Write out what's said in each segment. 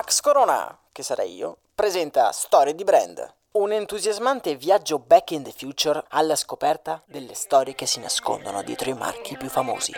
Max Corona, che sarei io, presenta Storie di Brand, un entusiasmante viaggio back in the future alla scoperta delle storie che si nascondono dietro i marchi più famosi.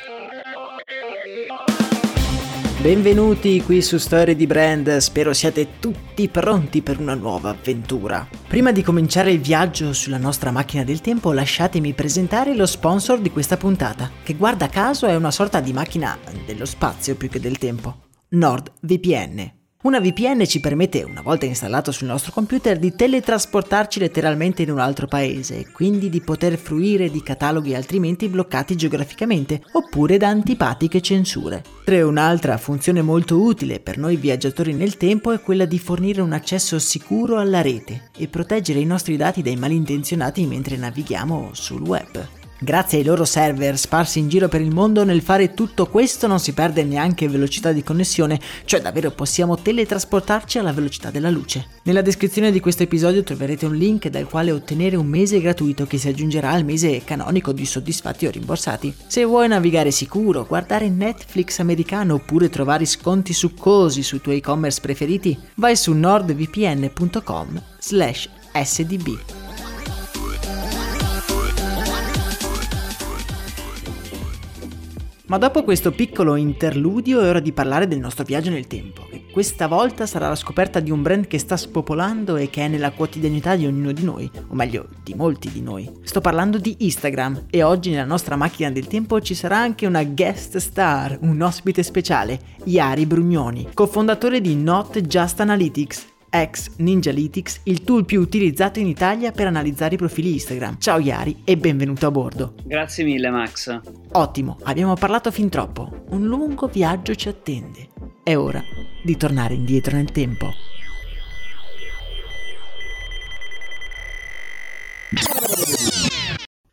Benvenuti qui su Storie di Brand, spero siate tutti pronti per una nuova avventura. Prima di cominciare il viaggio sulla nostra macchina del tempo, lasciatemi presentare lo sponsor di questa puntata, che guarda caso è una sorta di macchina dello spazio più che del tempo, NordVPN. Una VPN ci permette, una volta installato sul nostro computer, di teletrasportarci letteralmente in un altro paese e quindi di poter fruire di cataloghi altrimenti bloccati geograficamente oppure da antipatiche censure. 3. Un'altra funzione molto utile per noi viaggiatori nel tempo è quella di fornire un accesso sicuro alla rete e proteggere i nostri dati dai malintenzionati mentre navighiamo sul web. Grazie ai loro server sparsi in giro per il mondo, nel fare tutto questo non si perde neanche velocità di connessione, cioè davvero possiamo teletrasportarci alla velocità della luce. Nella descrizione di questo episodio troverete un link dal quale ottenere un mese gratuito che si aggiungerà al mese canonico di soddisfatti o rimborsati. Se vuoi navigare sicuro, guardare Netflix americano oppure trovare sconti succosi sui tuoi e-commerce preferiti, vai su nordvpn.com slash sdb. Ma dopo questo piccolo interludio è ora di parlare del nostro viaggio nel tempo, e questa volta sarà la scoperta di un brand che sta spopolando e che è nella quotidianità di ognuno di noi, o meglio, di molti di noi. Sto parlando di Instagram e oggi nella nostra macchina del tempo ci sarà anche una guest star, un ospite speciale, Yari Brugnoni, cofondatore di Not Just Analytics, ex Ninjalytics, il tool più utilizzato in Italia per analizzare i profili Instagram. Ciao Yari e benvenuto a bordo. Grazie mille Max. Ottimo, abbiamo parlato fin troppo. Un lungo viaggio ci attende. È ora di tornare indietro nel tempo.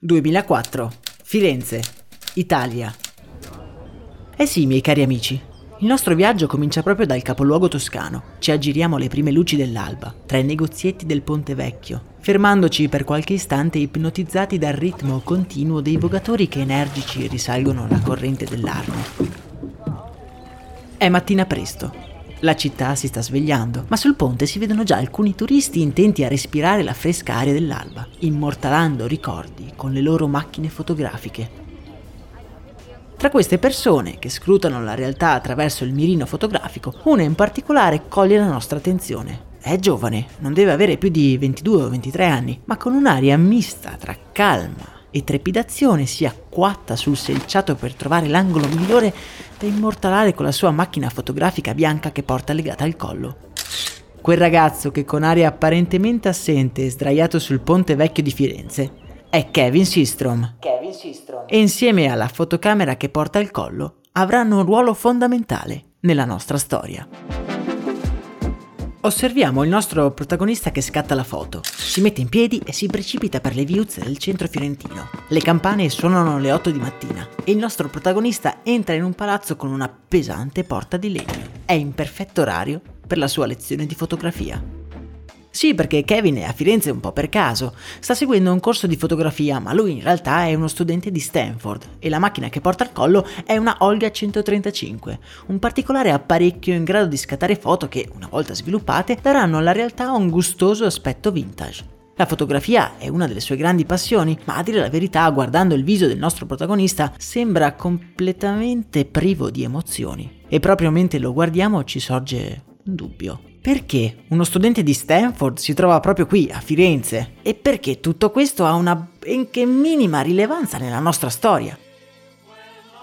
«2004. Firenze, Italia». Eh sì, miei cari amici, il nostro viaggio comincia proprio dal capoluogo toscano. Ci aggiriamo alle prime luci dell'alba, tra i negozietti del Ponte Vecchio, fermandoci per qualche istante ipnotizzati dal ritmo continuo dei vogatori che energici risalgono la corrente dell'Arno. È mattina presto. La città si sta svegliando, ma sul ponte si vedono già alcuni turisti intenti a respirare la fresca aria dell'alba, immortalando ricordi con le loro macchine fotografiche. Tra queste persone, che scrutano la realtà attraverso il mirino fotografico, una in particolare coglie la nostra attenzione. È giovane, non deve avere più di 22 o 23 anni, ma con un'aria mista tra calma e trepidazione si acquatta sul selciato per trovare l'angolo migliore da immortalare con la sua macchina fotografica bianca che porta legata al collo. Quel ragazzo che con aria apparentemente assente è sdraiato sul ponte vecchio di Firenze è Kevin Systrom. Kevin. E insieme alla fotocamera che porta al collo avranno un ruolo fondamentale nella nostra storia. Osserviamo il nostro protagonista che scatta la foto. Si mette in piedi e si precipita per le viuzze del centro fiorentino. Le campane suonano le 8 di mattina e il nostro protagonista entra in un palazzo con una pesante porta di legno. È in perfetto orario per la sua lezione di fotografia. Sì, perché Kevin è a Firenze un po' per caso. Sta seguendo un corso di fotografia, ma lui in realtà è uno studente di Stanford e la macchina che porta al collo è una Olga 135, un particolare apparecchio in grado di scattare foto che, una volta sviluppate, daranno alla realtà un gustoso aspetto vintage. La fotografia è una delle sue grandi passioni, ma a dire la verità, guardando il viso del nostro protagonista, sembra completamente privo di emozioni. E proprio mentre lo guardiamo ci sorge un dubbio. Perché uno studente di Stanford si trova proprio qui, a Firenze? E perché tutto questo ha una benché minima rilevanza nella nostra storia?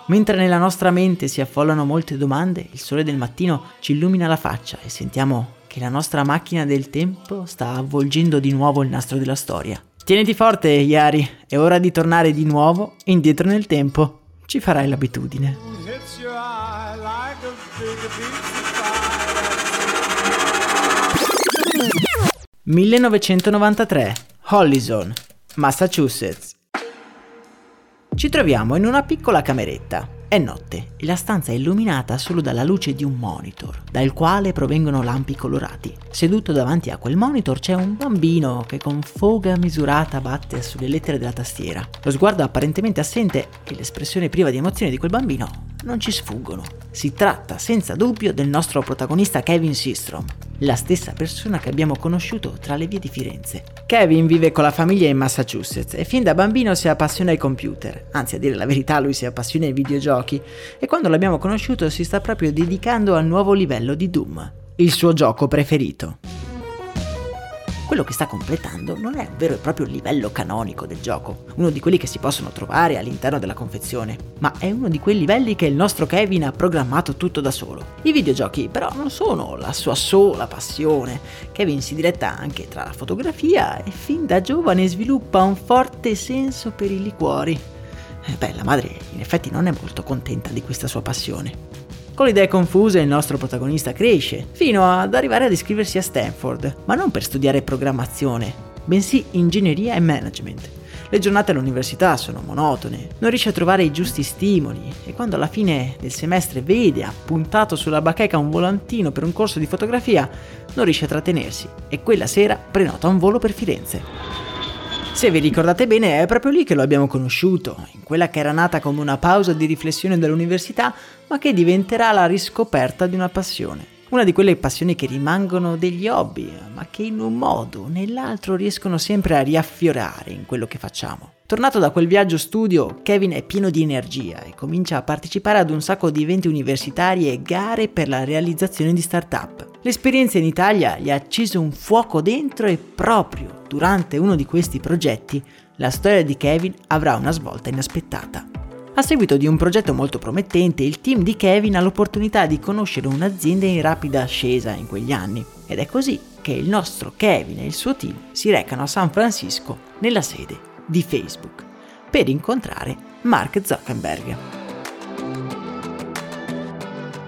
Mentre nella nostra mente si affollano molte domande, il sole del mattino ci illumina la faccia e sentiamo che la nostra macchina del tempo sta avvolgendo di nuovo il nastro della storia. Tieniti forte, Yari, è ora di tornare di nuovo indietro nel tempo. Ci farai l'abitudine. 1993, Hollison, Massachusetts. Ci troviamo in una piccola cameretta. È notte e la stanza è illuminata solo dalla luce di un monitor, dal quale provengono lampi colorati. Seduto davanti a quel monitor c'è un bambino che con foga misurata batte sulle lettere della tastiera. Lo sguardo apparentemente assente e l'espressione priva di emozione di quel bambino non ci sfuggono. Si tratta senza dubbio del nostro protagonista Kevin Systrom, la stessa persona che abbiamo conosciuto tra le vie di Firenze. Kevin vive con la famiglia in Massachusetts e fin da bambino si appassiona ai computer, anzi a dire la verità lui si appassiona ai videogiochi e quando l'abbiamo conosciuto si sta proprio dedicando al nuovo livello di Doom, il suo gioco preferito quello che sta completando non è un vero e proprio livello canonico del gioco, uno di quelli che si possono trovare all'interno della confezione, ma è uno di quei livelli che il nostro Kevin ha programmato tutto da solo. I videogiochi però non sono la sua sola passione, Kevin si diretta anche tra la fotografia e fin da giovane sviluppa un forte senso per i liquori. Eh, beh, la madre in effetti non è molto contenta di questa sua passione. Con le idee confuse il nostro protagonista cresce, fino ad arrivare ad iscriversi a Stanford, ma non per studiare programmazione, bensì ingegneria e management. Le giornate all'università sono monotone, non riesce a trovare i giusti stimoli e quando alla fine del semestre vede appuntato sulla bacheca un volantino per un corso di fotografia, non riesce a trattenersi e quella sera prenota un volo per Firenze. Se vi ricordate bene, è proprio lì che lo abbiamo conosciuto, in quella che era nata come una pausa di riflessione dell'università, ma che diventerà la riscoperta di una passione. Una di quelle passioni che rimangono degli hobby, ma che in un modo o nell'altro riescono sempre a riaffiorare in quello che facciamo. Tornato da quel viaggio studio, Kevin è pieno di energia e comincia a partecipare ad un sacco di eventi universitari e gare per la realizzazione di start-up. L'esperienza in Italia gli ha acceso un fuoco dentro e proprio durante uno di questi progetti la storia di Kevin avrà una svolta inaspettata. A seguito di un progetto molto promettente, il team di Kevin ha l'opportunità di conoscere un'azienda in rapida ascesa in quegli anni ed è così che il nostro Kevin e il suo team si recano a San Francisco nella sede di Facebook per incontrare Mark Zuckerberg.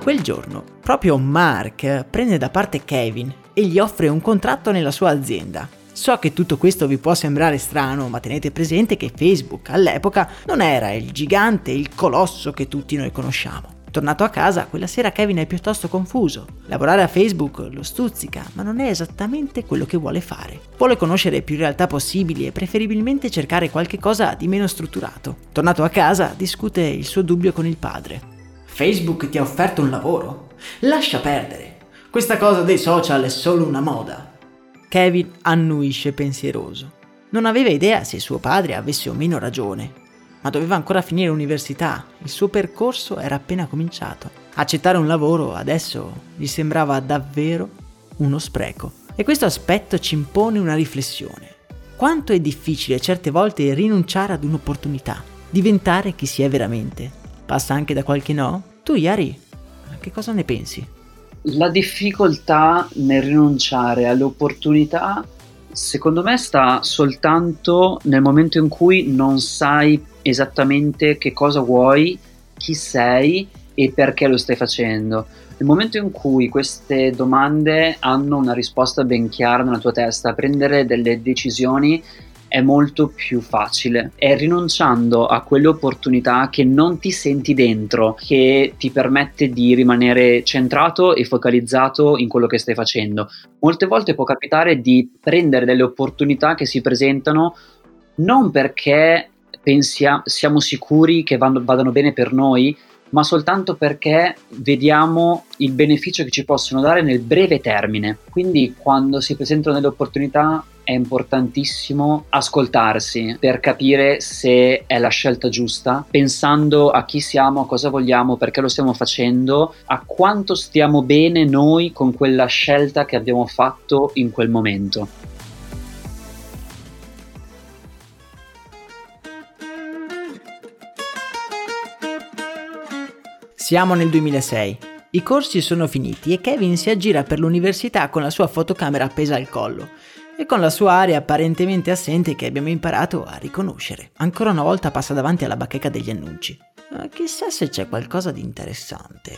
Quel giorno, proprio Mark prende da parte Kevin e gli offre un contratto nella sua azienda. So che tutto questo vi può sembrare strano, ma tenete presente che Facebook all'epoca non era il gigante, il colosso che tutti noi conosciamo. Tornato a casa, quella sera Kevin è piuttosto confuso. Lavorare a Facebook lo stuzzica, ma non è esattamente quello che vuole fare. Vuole conoscere più realtà possibili e preferibilmente cercare qualche cosa di meno strutturato. Tornato a casa, discute il suo dubbio con il padre. Facebook ti ha offerto un lavoro? Lascia perdere. Questa cosa dei social è solo una moda. Kevin annuisce pensieroso. Non aveva idea se suo padre avesse o meno ragione, ma doveva ancora finire l'università, il suo percorso era appena cominciato. Accettare un lavoro adesso gli sembrava davvero uno spreco. E questo aspetto ci impone una riflessione. Quanto è difficile certe volte rinunciare ad un'opportunità, diventare chi si è veramente. Passa anche da qualche no? Tu, Yari, che cosa ne pensi? La difficoltà nel rinunciare alle opportunità, secondo me, sta soltanto nel momento in cui non sai esattamente che cosa vuoi, chi sei e perché lo stai facendo. Nel momento in cui queste domande hanno una risposta ben chiara nella tua testa, prendere delle decisioni è molto più facile. È rinunciando a quelle opportunità che non ti senti dentro, che ti permette di rimanere centrato e focalizzato in quello che stai facendo. Molte volte può capitare di prendere delle opportunità che si presentano non perché pensiamo, siamo sicuri che vanno, vadano bene per noi, ma soltanto perché vediamo il beneficio che ci possono dare nel breve termine. Quindi quando si presentano delle opportunità è importantissimo ascoltarsi per capire se è la scelta giusta, pensando a chi siamo, a cosa vogliamo, perché lo stiamo facendo, a quanto stiamo bene noi con quella scelta che abbiamo fatto in quel momento. Siamo nel 2006. I corsi sono finiti e Kevin si aggira per l'università con la sua fotocamera appesa al collo e con la sua aria apparentemente assente che abbiamo imparato a riconoscere. Ancora una volta passa davanti alla bacheca degli annunci. Ma chissà se c'è qualcosa di interessante.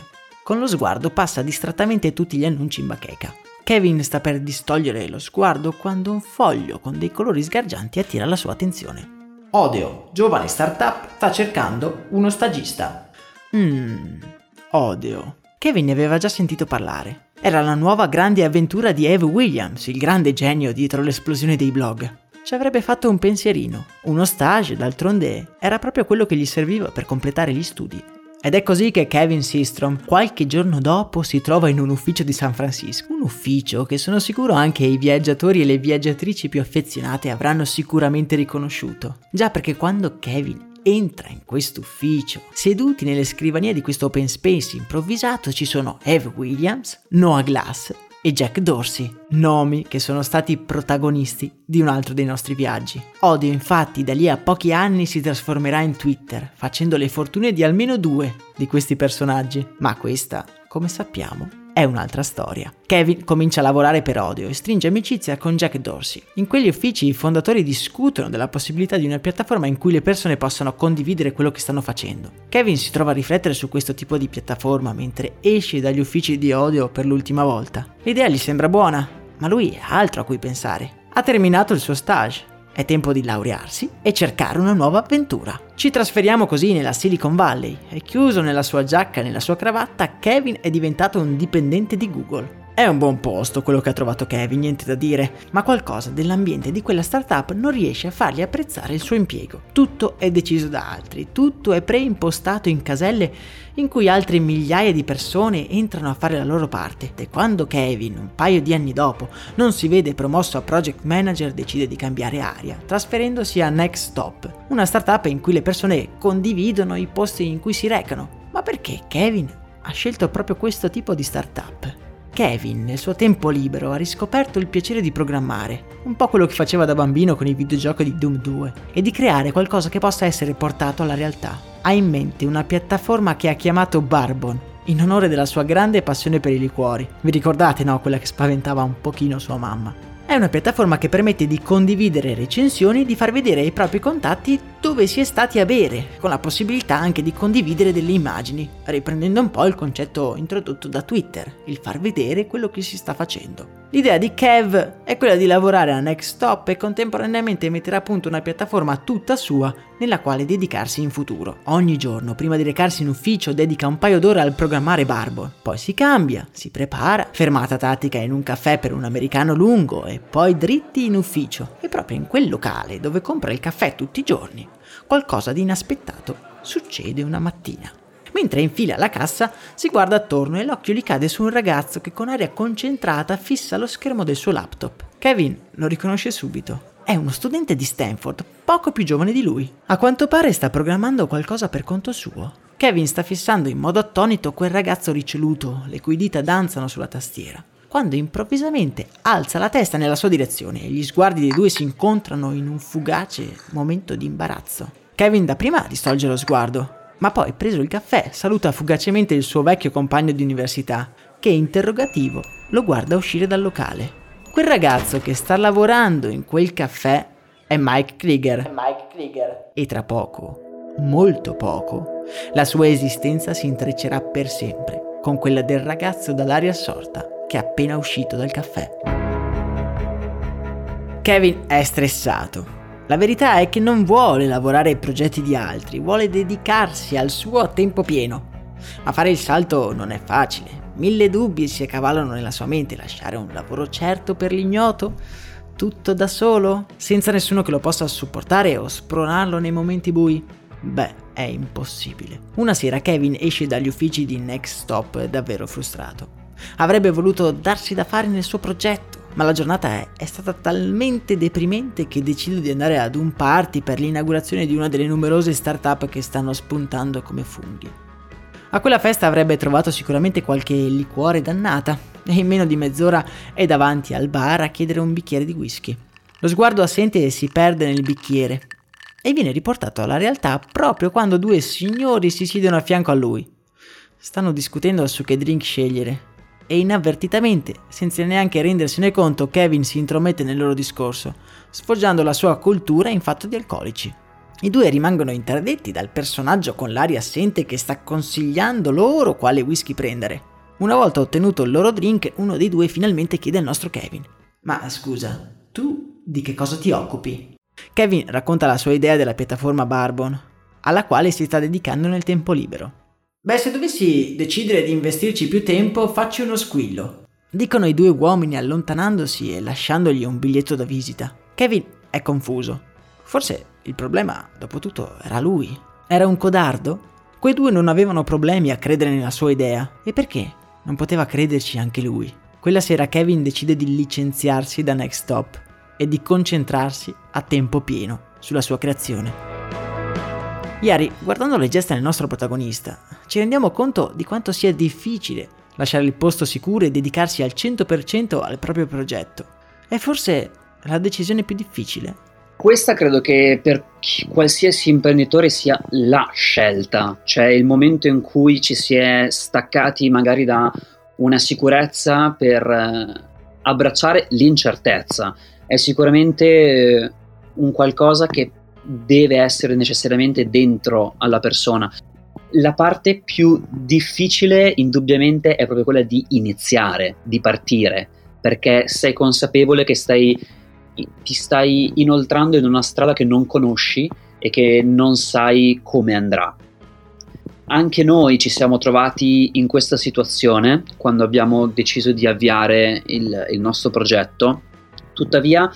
Con lo sguardo passa distrattamente tutti gli annunci in bacheca. Kevin sta per distogliere lo sguardo quando un foglio con dei colori sgargianti attira la sua attenzione. Odeo, giovane startup, sta cercando uno stagista. Mmm, Odeo. Kevin ne aveva già sentito parlare. Era la nuova grande avventura di Eve Williams, il grande genio dietro l'esplosione dei blog. Ci avrebbe fatto un pensierino. Uno stage, d'altronde, era proprio quello che gli serviva per completare gli studi. Ed è così che Kevin Systrom, qualche giorno dopo, si trova in un ufficio di San Francisco. Un ufficio che sono sicuro anche i viaggiatori e le viaggiatrici più affezionate avranno sicuramente riconosciuto. Già perché quando Kevin entra in questo ufficio. Seduti nelle scrivanie di questo open space improvvisato ci sono Eve Williams, Noah Glass e Jack Dorsey, nomi che sono stati protagonisti di un altro dei nostri viaggi. Odio infatti da lì a pochi anni si trasformerà in Twitter, facendo le fortune di almeno due di questi personaggi, ma questa, come sappiamo, è un'altra storia. Kevin comincia a lavorare per odio e stringe amicizia con Jack Dorsey. In quegli uffici i fondatori discutono della possibilità di una piattaforma in cui le persone possano condividere quello che stanno facendo. Kevin si trova a riflettere su questo tipo di piattaforma mentre esce dagli uffici di odio per l'ultima volta. L'idea gli sembra buona, ma lui ha altro a cui pensare. Ha terminato il suo stage è tempo di laurearsi e cercare una nuova avventura. Ci trasferiamo così nella Silicon Valley e chiuso nella sua giacca e nella sua cravatta, Kevin è diventato un dipendente di Google. È un buon posto quello che ha trovato Kevin, niente da dire, ma qualcosa dell'ambiente di quella startup non riesce a fargli apprezzare il suo impiego. Tutto è deciso da altri, tutto è preimpostato in caselle in cui altre migliaia di persone entrano a fare la loro parte. E quando Kevin, un paio di anni dopo, non si vede promosso a project manager, decide di cambiare aria, trasferendosi a Next Stop, una startup in cui le persone condividono i posti in cui si recano. Ma perché Kevin ha scelto proprio questo tipo di startup? Kevin, nel suo tempo libero, ha riscoperto il piacere di programmare, un po' quello che faceva da bambino con i videogiochi di Doom 2, e di creare qualcosa che possa essere portato alla realtà. Ha in mente una piattaforma che ha chiamato Barbon, in onore della sua grande passione per i liquori. Vi ricordate, no? Quella che spaventava un pochino sua mamma. È una piattaforma che permette di condividere recensioni e di far vedere ai propri contatti dove si è stati a bere, con la possibilità anche di condividere delle immagini, riprendendo un po' il concetto introdotto da Twitter, il far vedere quello che si sta facendo. L'idea di Kev è quella di lavorare a Next Stop e contemporaneamente mettere a punto una piattaforma tutta sua nella quale dedicarsi in futuro. Ogni giorno, prima di recarsi in ufficio, dedica un paio d'ore al programmare Barbo. Poi si cambia, si prepara, fermata tattica in un caffè per un americano lungo e poi dritti in ufficio. E proprio in quel locale dove compra il caffè tutti i giorni, qualcosa di inaspettato succede una mattina. Mentre infila la cassa, si guarda attorno e l'occhio gli cade su un ragazzo che con aria concentrata fissa lo schermo del suo laptop. Kevin lo riconosce subito. È uno studente di Stanford, poco più giovane di lui. A quanto pare sta programmando qualcosa per conto suo. Kevin sta fissando in modo attonito quel ragazzo ricevuto, le cui dita danzano sulla tastiera quando improvvisamente alza la testa nella sua direzione e gli sguardi dei due si incontrano in un fugace momento di imbarazzo. Kevin dapprima distolge lo sguardo, ma poi, preso il caffè, saluta fugacemente il suo vecchio compagno di università, che interrogativo lo guarda uscire dal locale. Quel ragazzo che sta lavorando in quel caffè è Mike Krieger. Mike Krieger. E tra poco, molto poco, la sua esistenza si intreccerà per sempre con quella del ragazzo dall'aria assorta che è appena uscito dal caffè. Kevin è stressato La verità è che non vuole lavorare ai progetti di altri, vuole dedicarsi al suo a tempo pieno. Ma fare il salto non è facile. Mille dubbi si accavallano nella sua mente, lasciare un lavoro certo per l'ignoto, tutto da solo, senza nessuno che lo possa supportare o spronarlo nei momenti bui. Beh, è impossibile. Una sera Kevin esce dagli uffici di Next Stop davvero frustrato. Avrebbe voluto darsi da fare nel suo progetto, ma la giornata è, è, stata talmente deprimente che decide di andare ad un party per l'inaugurazione di una delle numerose start-up che stanno spuntando come funghi. A quella festa avrebbe trovato sicuramente qualche liquore dannata e in meno di mezz'ora è davanti al bar a chiedere un bicchiere di whisky. Lo sguardo assente si perde nel bicchiere e viene riportato alla realtà proprio quando due signori si siedono a fianco a lui. Stanno discutendo su che drink scegliere e inavvertitamente, senza neanche rendersene conto, Kevin si intromette nel loro discorso, sfoggiando la sua cultura in fatto di alcolici. I due rimangono interdetti dal personaggio con l'aria assente che sta consigliando loro quale whisky prendere. Una volta ottenuto il loro drink, uno dei due finalmente chiede al nostro Kevin: Ma scusa, tu di che cosa ti occupi? Kevin racconta la sua idea della piattaforma Barbon, alla quale si sta dedicando nel tempo libero. Beh, se dovessi decidere di investirci più tempo, facci uno squillo. Dicono i due uomini allontanandosi e lasciandogli un biglietto da visita. Kevin è confuso. Forse il problema, dopo tutto, era lui. Era un codardo? Quei due non avevano problemi a credere nella sua idea. E perché? Non poteva crederci anche lui. Quella sera Kevin decide di licenziarsi da Next Stop e di concentrarsi a tempo pieno sulla sua creazione. Ieri, guardando le gesta del nostro protagonista, ci rendiamo conto di quanto sia difficile lasciare il posto sicuro e dedicarsi al 100% al proprio progetto. È forse la decisione più difficile. Questa credo che per qualsiasi imprenditore sia la scelta, cioè il momento in cui ci si è staccati magari da una sicurezza per eh, abbracciare l'incertezza. È sicuramente eh, un qualcosa che deve essere necessariamente dentro alla persona. La parte più difficile indubbiamente è proprio quella di iniziare, di partire, perché sei consapevole che stai, ti stai inoltrando in una strada che non conosci e che non sai come andrà. Anche noi ci siamo trovati in questa situazione quando abbiamo deciso di avviare il, il nostro progetto, tuttavia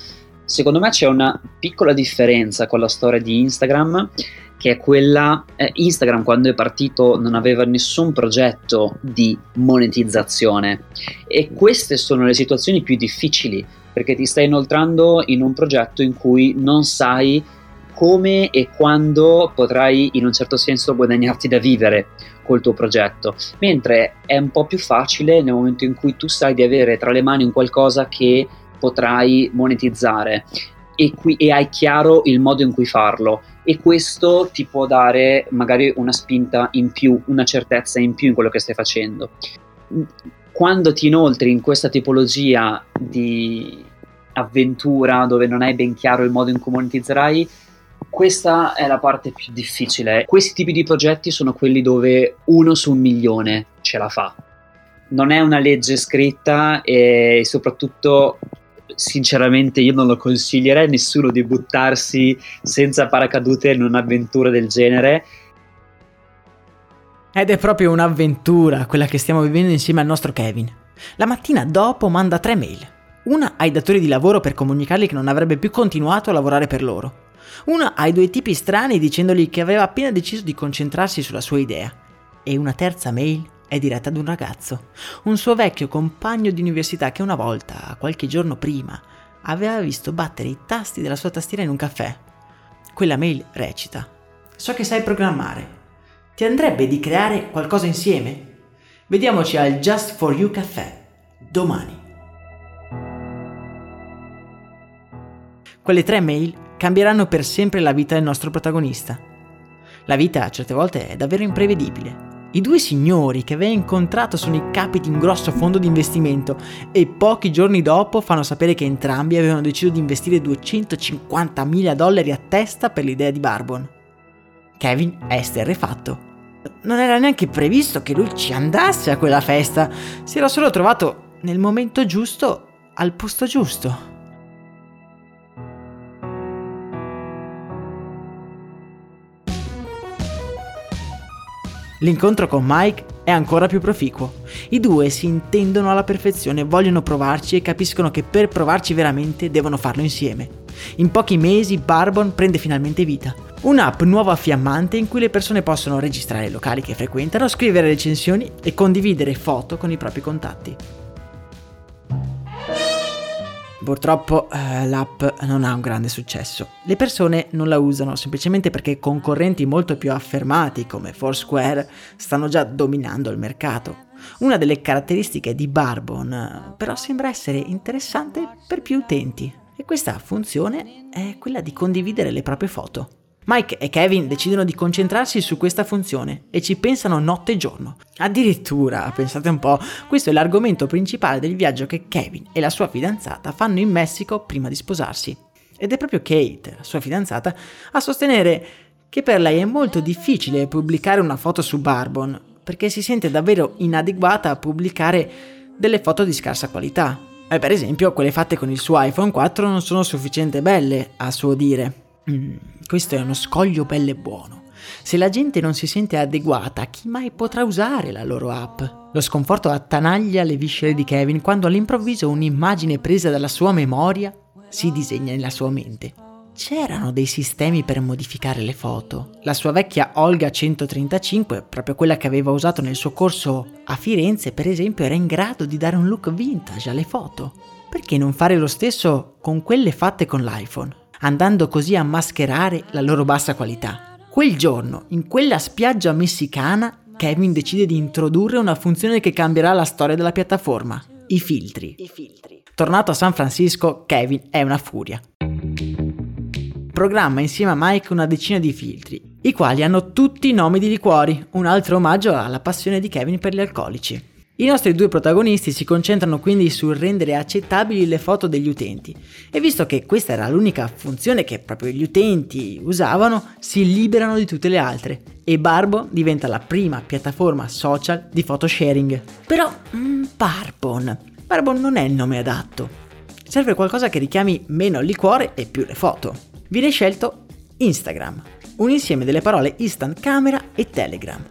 Secondo me c'è una piccola differenza con la storia di Instagram, che è quella, eh, Instagram quando è partito non aveva nessun progetto di monetizzazione. E queste sono le situazioni più difficili perché ti stai inoltrando in un progetto in cui non sai come e quando potrai in un certo senso guadagnarti da vivere col tuo progetto, mentre è un po' più facile nel momento in cui tu sai di avere tra le mani un qualcosa che potrai monetizzare e, qui, e hai chiaro il modo in cui farlo e questo ti può dare magari una spinta in più, una certezza in più in quello che stai facendo. Quando ti inoltri in questa tipologia di avventura dove non hai ben chiaro il modo in cui monetizzerai, questa è la parte più difficile. Questi tipi di progetti sono quelli dove uno su un milione ce la fa. Non è una legge scritta e soprattutto sinceramente io non lo consiglierei a nessuno di buttarsi senza paracadute in un'avventura del genere. Ed è proprio un'avventura quella che stiamo vivendo insieme al nostro Kevin. La mattina dopo manda tre mail. Una ai datori di lavoro per comunicargli che non avrebbe più continuato a lavorare per loro. Una ai due tipi strani dicendogli che aveva appena deciso di concentrarsi sulla sua idea. E una terza mail è diretta ad un ragazzo, un suo vecchio compagno di università che una volta, qualche giorno prima, aveva visto battere i tasti della sua tastiera in un caffè. Quella mail recita: So che sai programmare. Ti andrebbe di creare qualcosa insieme? Vediamoci al Just for You caffè domani. Quelle tre mail cambieranno per sempre la vita del nostro protagonista. La vita certe volte è davvero imprevedibile i due signori che aveva incontrato sono i capi di un grosso fondo di investimento e pochi giorni dopo fanno sapere che entrambi avevano deciso di investire 250.000 dollari a testa per l'idea di Barbon. Kevin è esterrefatto. Non era neanche previsto che lui ci andasse a quella festa, si era solo trovato nel momento giusto al posto giusto. L'incontro con Mike è ancora più proficuo. I due si intendono alla perfezione, vogliono provarci e capiscono che per provarci veramente devono farlo insieme. In pochi mesi Barbon prende finalmente vita. Un'app nuova fiammante in cui le persone possono registrare i locali che frequentano, scrivere recensioni e condividere foto con i propri contatti. Purtroppo eh, l'app non ha un grande successo. Le persone non la usano semplicemente perché concorrenti molto più affermati come Foursquare stanno già dominando il mercato. Una delle caratteristiche di Barbon eh, però sembra essere interessante per più utenti e questa funzione è quella di condividere le proprie foto. Mike e Kevin decidono di concentrarsi su questa funzione e ci pensano notte e giorno. Addirittura, pensate un po', questo è l'argomento principale del viaggio che Kevin e la sua fidanzata fanno in Messico prima di sposarsi. Ed è proprio Kate, la sua fidanzata, a sostenere che per lei è molto difficile pubblicare una foto su Barbon, perché si sente davvero inadeguata a pubblicare delle foto di scarsa qualità. E per esempio, quelle fatte con il suo iPhone 4 non sono sufficientemente belle, a suo dire. Mm, questo è uno scoglio belle buono. Se la gente non si sente adeguata, chi mai potrà usare la loro app? Lo sconforto attanaglia le viscere di Kevin quando all'improvviso un'immagine presa dalla sua memoria si disegna nella sua mente. C'erano dei sistemi per modificare le foto. La sua vecchia Olga 135, proprio quella che aveva usato nel suo corso a Firenze, per esempio, era in grado di dare un look vintage alle foto. Perché non fare lo stesso con quelle fatte con l'iPhone? Andando così a mascherare la loro bassa qualità. Quel giorno, in quella spiaggia messicana, Kevin decide di introdurre una funzione che cambierà la storia della piattaforma, i filtri. I filtri. Tornato a San Francisco, Kevin è una furia. Programma insieme a Mike una decina di filtri, i quali hanno tutti nomi di liquori, un altro omaggio alla passione di Kevin per gli alcolici. I nostri due protagonisti si concentrano quindi sul rendere accettabili le foto degli utenti e visto che questa era l'unica funzione che proprio gli utenti usavano, si liberano di tutte le altre e Barbo diventa la prima piattaforma social di photo sharing. Però, mm, Barbon. Barbon non è il nome adatto. Serve qualcosa che richiami meno il liquore e più le foto. Viene scelto Instagram, un insieme delle parole Instant Camera e Telegram.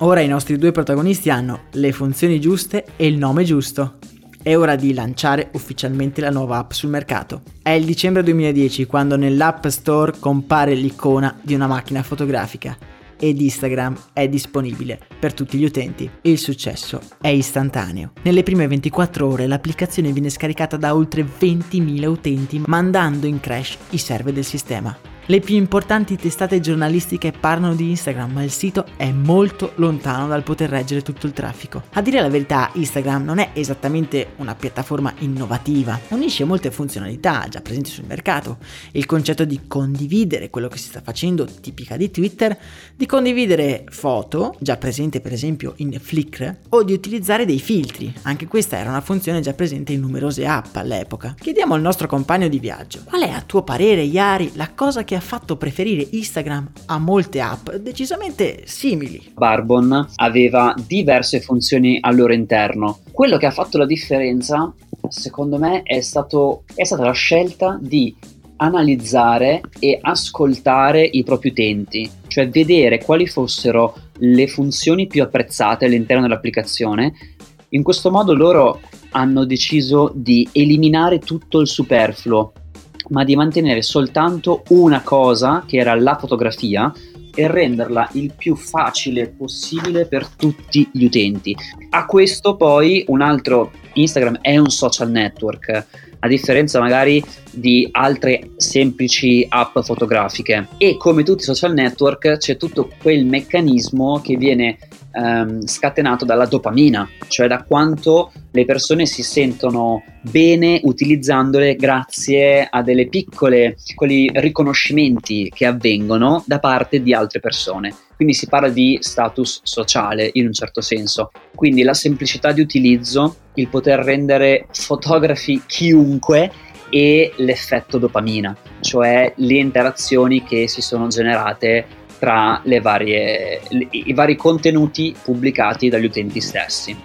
Ora i nostri due protagonisti hanno le funzioni giuste e il nome giusto. È ora di lanciare ufficialmente la nuova app sul mercato. È il dicembre 2010 quando nell'App Store compare l'icona di una macchina fotografica ed Instagram è disponibile per tutti gli utenti. Il successo è istantaneo. Nelle prime 24 ore l'applicazione viene scaricata da oltre 20.000 utenti mandando in crash i server del sistema. Le più importanti testate giornalistiche parlano di Instagram, ma il sito è molto lontano dal poter reggere tutto il traffico. A dire la verità, Instagram non è esattamente una piattaforma innovativa, unisce molte funzionalità già presenti sul mercato. Il concetto di condividere quello che si sta facendo, tipica di Twitter, di condividere foto, già presente per esempio in Flickr, o di utilizzare dei filtri. Anche questa era una funzione già presente in numerose app all'epoca. Chiediamo al nostro compagno di viaggio, qual è a tuo parere, Yari, la cosa che ha fatto preferire Instagram a molte app decisamente simili. Barbon aveva diverse funzioni al loro interno. Quello che ha fatto la differenza, secondo me, è, stato, è stata la scelta di analizzare e ascoltare i propri utenti, cioè vedere quali fossero le funzioni più apprezzate all'interno dell'applicazione. In questo modo loro hanno deciso di eliminare tutto il superfluo, ma di mantenere soltanto una cosa, che era la fotografia, e renderla il più facile possibile per tutti gli utenti. A questo poi un altro Instagram è un social network, a differenza magari di altre semplici app fotografiche e come tutti i social network c'è tutto quel meccanismo che viene ehm, scatenato dalla dopamina, cioè da quanto le persone si sentono bene utilizzandole grazie a delle piccole piccoli riconoscimenti che avvengono da parte di altre persone. Quindi si parla di status sociale in un certo senso. Quindi la semplicità di utilizzo, il poter rendere fotografi chiunque e l'effetto dopamina, cioè le interazioni che si sono generate tra varie, i vari contenuti pubblicati dagli utenti stessi.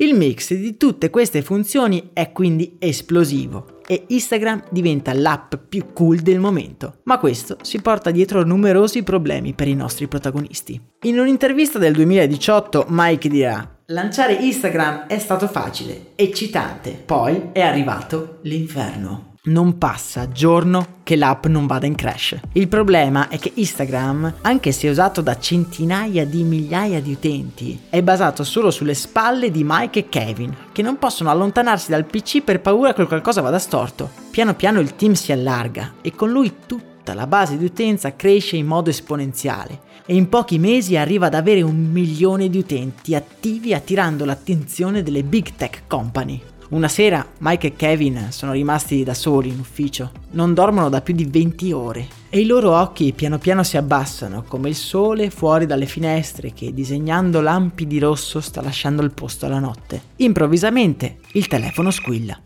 Il mix di tutte queste funzioni è quindi esplosivo e Instagram diventa l'app più cool del momento. Ma questo si porta dietro numerosi problemi per i nostri protagonisti. In un'intervista del 2018 Mike dirà Lanciare Instagram è stato facile, eccitante, poi è arrivato l'inferno non passa giorno che l'app non vada in crash. Il problema è che Instagram, anche se usato da centinaia di migliaia di utenti, è basato solo sulle spalle di Mike e Kevin, che non possono allontanarsi dal PC per paura che qualcosa vada storto. Piano piano il team si allarga e con lui tutta la base di utenza cresce in modo esponenziale e in pochi mesi arriva ad avere un milione di utenti attivi attirando l'attenzione delle big tech company. Una sera Mike e Kevin sono rimasti da soli in ufficio, non dormono da più di 20 ore e i loro occhi piano piano si abbassano come il sole fuori dalle finestre che disegnando lampi di rosso sta lasciando il posto alla notte. Improvvisamente il telefono squilla.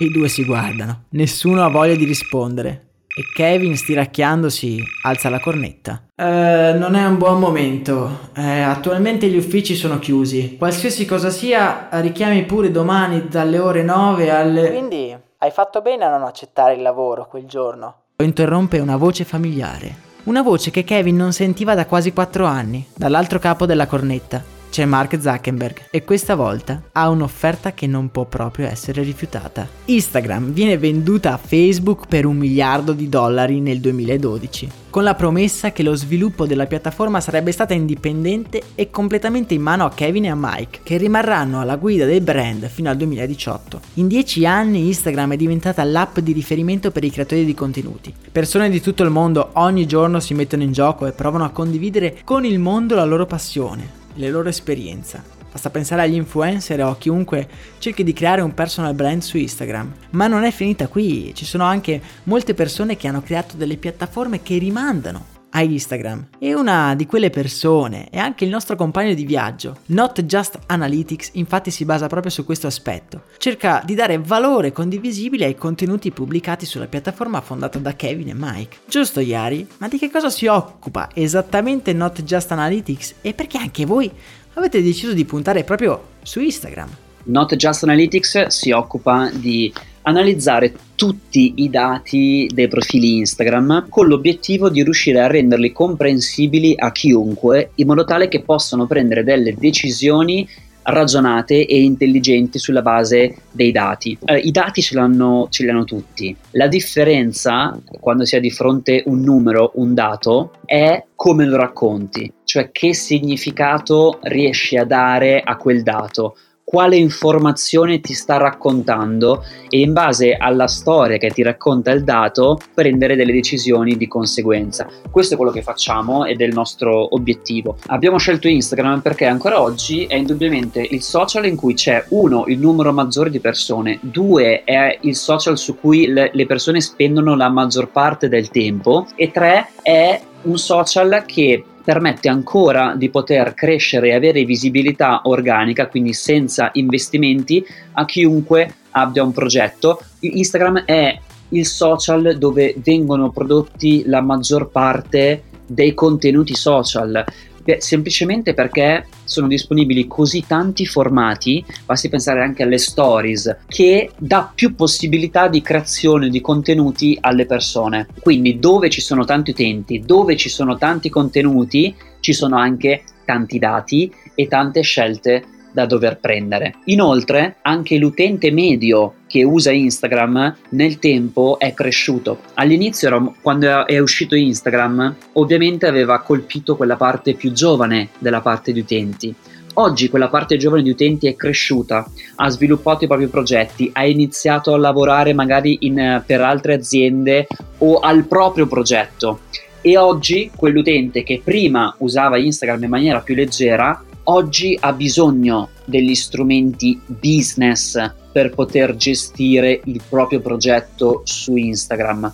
I due si guardano, nessuno ha voglia di rispondere e Kevin, stiracchiandosi, alza la cornetta. Eh, non è un buon momento. Eh, attualmente gli uffici sono chiusi. Qualsiasi cosa sia, richiami pure domani dalle ore 9 alle... Quindi hai fatto bene a non accettare il lavoro quel giorno. Interrompe una voce familiare. Una voce che Kevin non sentiva da quasi 4 anni, dall'altro capo della cornetta c'è Mark Zuckerberg e questa volta ha un'offerta che non può proprio essere rifiutata. Instagram viene venduta a Facebook per un miliardo di dollari nel 2012, con la promessa che lo sviluppo della piattaforma sarebbe stata indipendente e completamente in mano a Kevin e a Mike, che rimarranno alla guida del brand fino al 2018. In dieci anni Instagram è diventata l'app di riferimento per i creatori di contenuti. Persone di tutto il mondo ogni giorno si mettono in gioco e provano a condividere con il mondo la loro passione le loro esperienze. Basta pensare agli influencer o a chiunque cerchi di creare un personal brand su Instagram. Ma non è finita qui, ci sono anche molte persone che hanno creato delle piattaforme che rimandano a Instagram. E una di quelle persone è anche il nostro compagno di viaggio. Not Just Analytics infatti si basa proprio su questo aspetto. Cerca di dare valore condivisibile ai contenuti pubblicati sulla piattaforma fondata da Kevin e Mike. Giusto Yari? Ma di che cosa si occupa esattamente Not Just Analytics e perché anche voi avete deciso di puntare proprio su Instagram? Not Just Analytics si occupa di analizzare tutti i dati dei profili Instagram con l'obiettivo di riuscire a renderli comprensibili a chiunque in modo tale che possano prendere delle decisioni ragionate e intelligenti sulla base dei dati. Eh, I dati ce, l'hanno, ce li hanno tutti. La differenza quando si ha di fronte un numero, un dato, è come lo racconti, cioè che significato riesci a dare a quel dato quale informazione ti sta raccontando e in base alla storia che ti racconta il dato prendere delle decisioni di conseguenza. Questo è quello che facciamo ed è il nostro obiettivo. Abbiamo scelto Instagram perché ancora oggi è indubbiamente il social in cui c'è uno il numero maggiore di persone, due è il social su cui le persone spendono la maggior parte del tempo e tre è un social che permette ancora di poter crescere e avere visibilità organica, quindi senza investimenti, a chiunque abbia un progetto. Instagram è il social dove vengono prodotti la maggior parte dei contenuti social semplicemente perché sono disponibili così tanti formati, basti pensare anche alle stories, che dà più possibilità di creazione di contenuti alle persone. Quindi dove ci sono tanti utenti, dove ci sono tanti contenuti, ci sono anche tanti dati e tante scelte da dover prendere. Inoltre, anche l'utente medio che usa Instagram nel tempo è cresciuto. All'inizio, era, quando è uscito Instagram, ovviamente aveva colpito quella parte più giovane della parte di utenti. Oggi quella parte giovane di utenti è cresciuta, ha sviluppato i propri progetti, ha iniziato a lavorare magari in, per altre aziende o al proprio progetto. E oggi quell'utente che prima usava Instagram in maniera più leggera oggi ha bisogno degli strumenti business per poter gestire il proprio progetto su Instagram.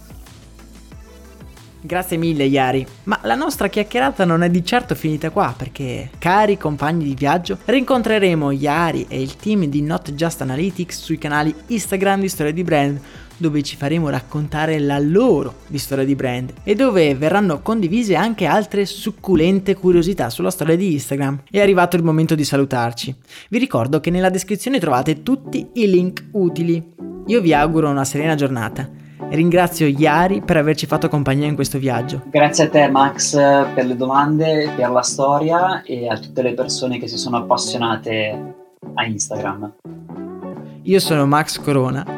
Grazie mille Yari, ma la nostra chiacchierata non è di certo finita qua perché, cari compagni di viaggio, rincontreremo Yari e il team di Not Just Analytics sui canali Instagram di Storia di Brand dove ci faremo raccontare la loro di storia di brand e dove verranno condivise anche altre succulente curiosità sulla storia di Instagram. È arrivato il momento di salutarci. Vi ricordo che nella descrizione trovate tutti i link utili. Io vi auguro una serena giornata. Ringrazio Iari per averci fatto compagnia in questo viaggio. Grazie a te Max per le domande, per la storia e a tutte le persone che si sono appassionate a Instagram. Io sono Max Corona